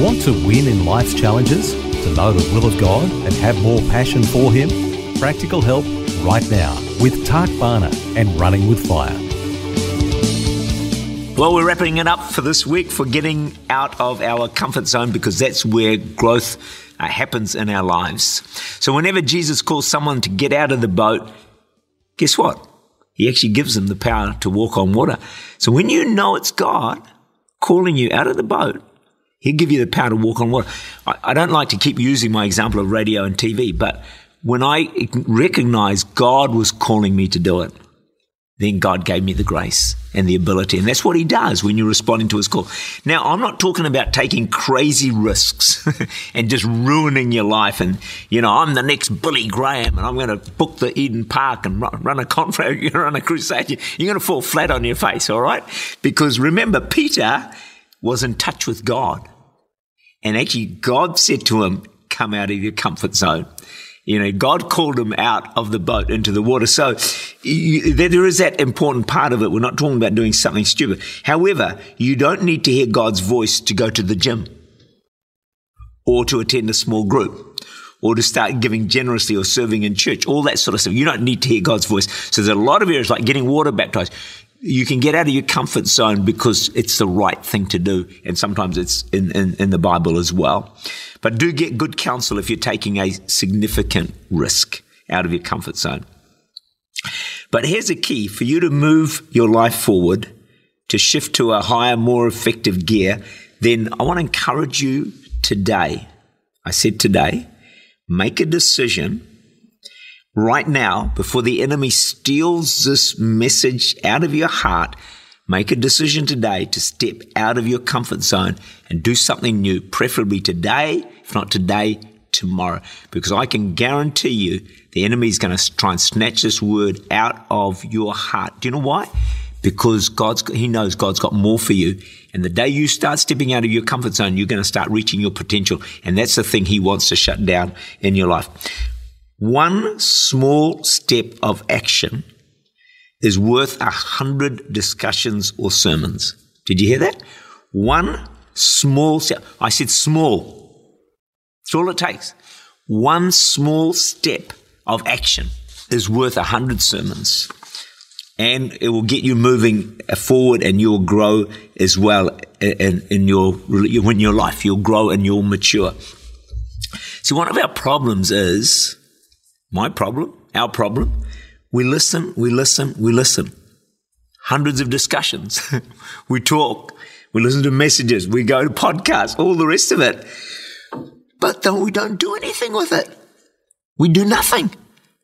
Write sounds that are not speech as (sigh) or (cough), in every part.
Want to win in life's challenges? To know the will of God and have more passion for Him? Practical help right now with Tak Bhana and Running with Fire. Well, we're wrapping it up for this week for getting out of our comfort zone because that's where growth uh, happens in our lives. So, whenever Jesus calls someone to get out of the boat, guess what? He actually gives them the power to walk on water. So, when you know it's God calling you out of the boat, He'll give you the power to walk on water. I, I don't like to keep using my example of radio and TV, but when I recognized God was calling me to do it, then God gave me the grace and the ability. And that's what He does when you're responding to His call. Now, I'm not talking about taking crazy risks (laughs) and just ruining your life. And, you know, I'm the next Billy Graham and I'm going to book the Eden Park and run a conference, (laughs) run a crusade. You're going to fall flat on your face, all right? Because remember, Peter was in touch with God. And actually, God said to him, Come out of your comfort zone. You know, God called him out of the boat into the water. So you, there is that important part of it. We're not talking about doing something stupid. However, you don't need to hear God's voice to go to the gym or to attend a small group or to start giving generously or serving in church, all that sort of stuff. You don't need to hear God's voice. So there's a lot of areas like getting water baptized you can get out of your comfort zone because it's the right thing to do. And sometimes it's in, in, in, the Bible as well. But do get good counsel if you're taking a significant risk out of your comfort zone. But here's a key for you to move your life forward, to shift to a higher, more effective gear. Then I want to encourage you today. I said today, make a decision right now, before the enemy steals this message out of your heart, make a decision today to step out of your comfort zone and do something new, preferably today, if not today, tomorrow. Because I can guarantee you the enemy is going to try and snatch this word out of your heart. Do you know why? Because God's, he knows God's got more for you. And the day you start stepping out of your comfort zone, you're going to start reaching your potential. And that's the thing he wants to shut down in your life. One small step of action is worth a hundred discussions or sermons. Did you hear that? One small step. I said small. That's all it takes. One small step of action is worth a hundred sermons. And it will get you moving forward and you'll grow as well in, in your, in your life. You'll grow and you'll mature. See, one of our problems is my problem, our problem. We listen, we listen, we listen. Hundreds of discussions. (laughs) we talk, we listen to messages, we go to podcasts, all the rest of it. But then we don't do anything with it. We do nothing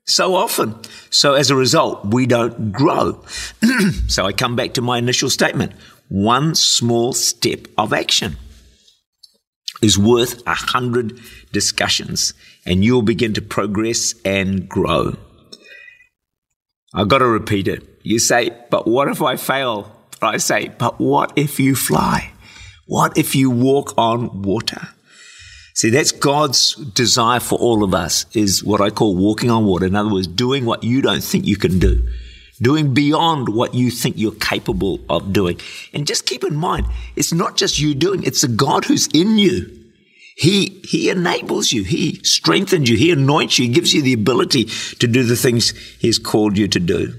so often. So as a result, we don't grow. (clears throat) so I come back to my initial statement. One small step of action is worth a hundred discussions and you'll begin to progress and grow. I've got to repeat it. You say, but what if I fail? I say, but what if you fly? What if you walk on water? See, that's God's desire for all of us is what I call walking on water. In other words, doing what you don't think you can do, doing beyond what you think you're capable of doing. And just keep in mind, it's not just you doing, it's the God who's in you he, he enables you. He strengthens you. He anoints you. He gives you the ability to do the things He's called you to do.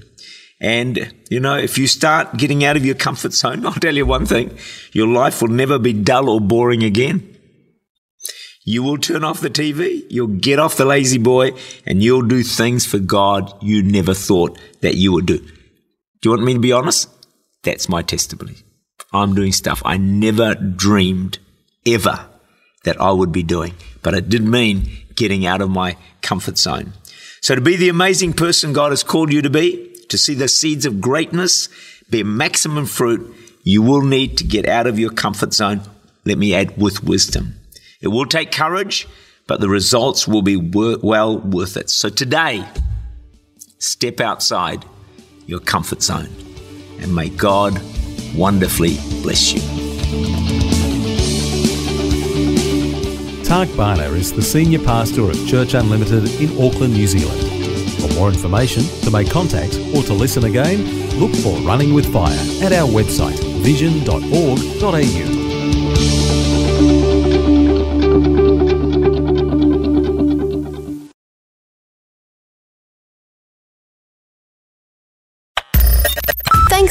And, you know, if you start getting out of your comfort zone, (laughs) I'll tell you one thing, your life will never be dull or boring again. You will turn off the TV, you'll get off the lazy boy, and you'll do things for God you never thought that you would do. Do you want me to be honest? That's my testimony. I'm doing stuff I never dreamed ever that I would be doing. But it did mean getting out of my comfort zone. So to be the amazing person God has called you to be, to see the seeds of greatness bear maximum fruit, you will need to get out of your comfort zone. Let me add with wisdom. It will take courage, but the results will be wor- well worth it. So today, step outside your comfort zone and may God wonderfully bless you. Tak Bhana is the senior pastor of Church Unlimited in Auckland, New Zealand. For more information, to make contact, or to listen again, look for Running with Fire at our website vision.org.au.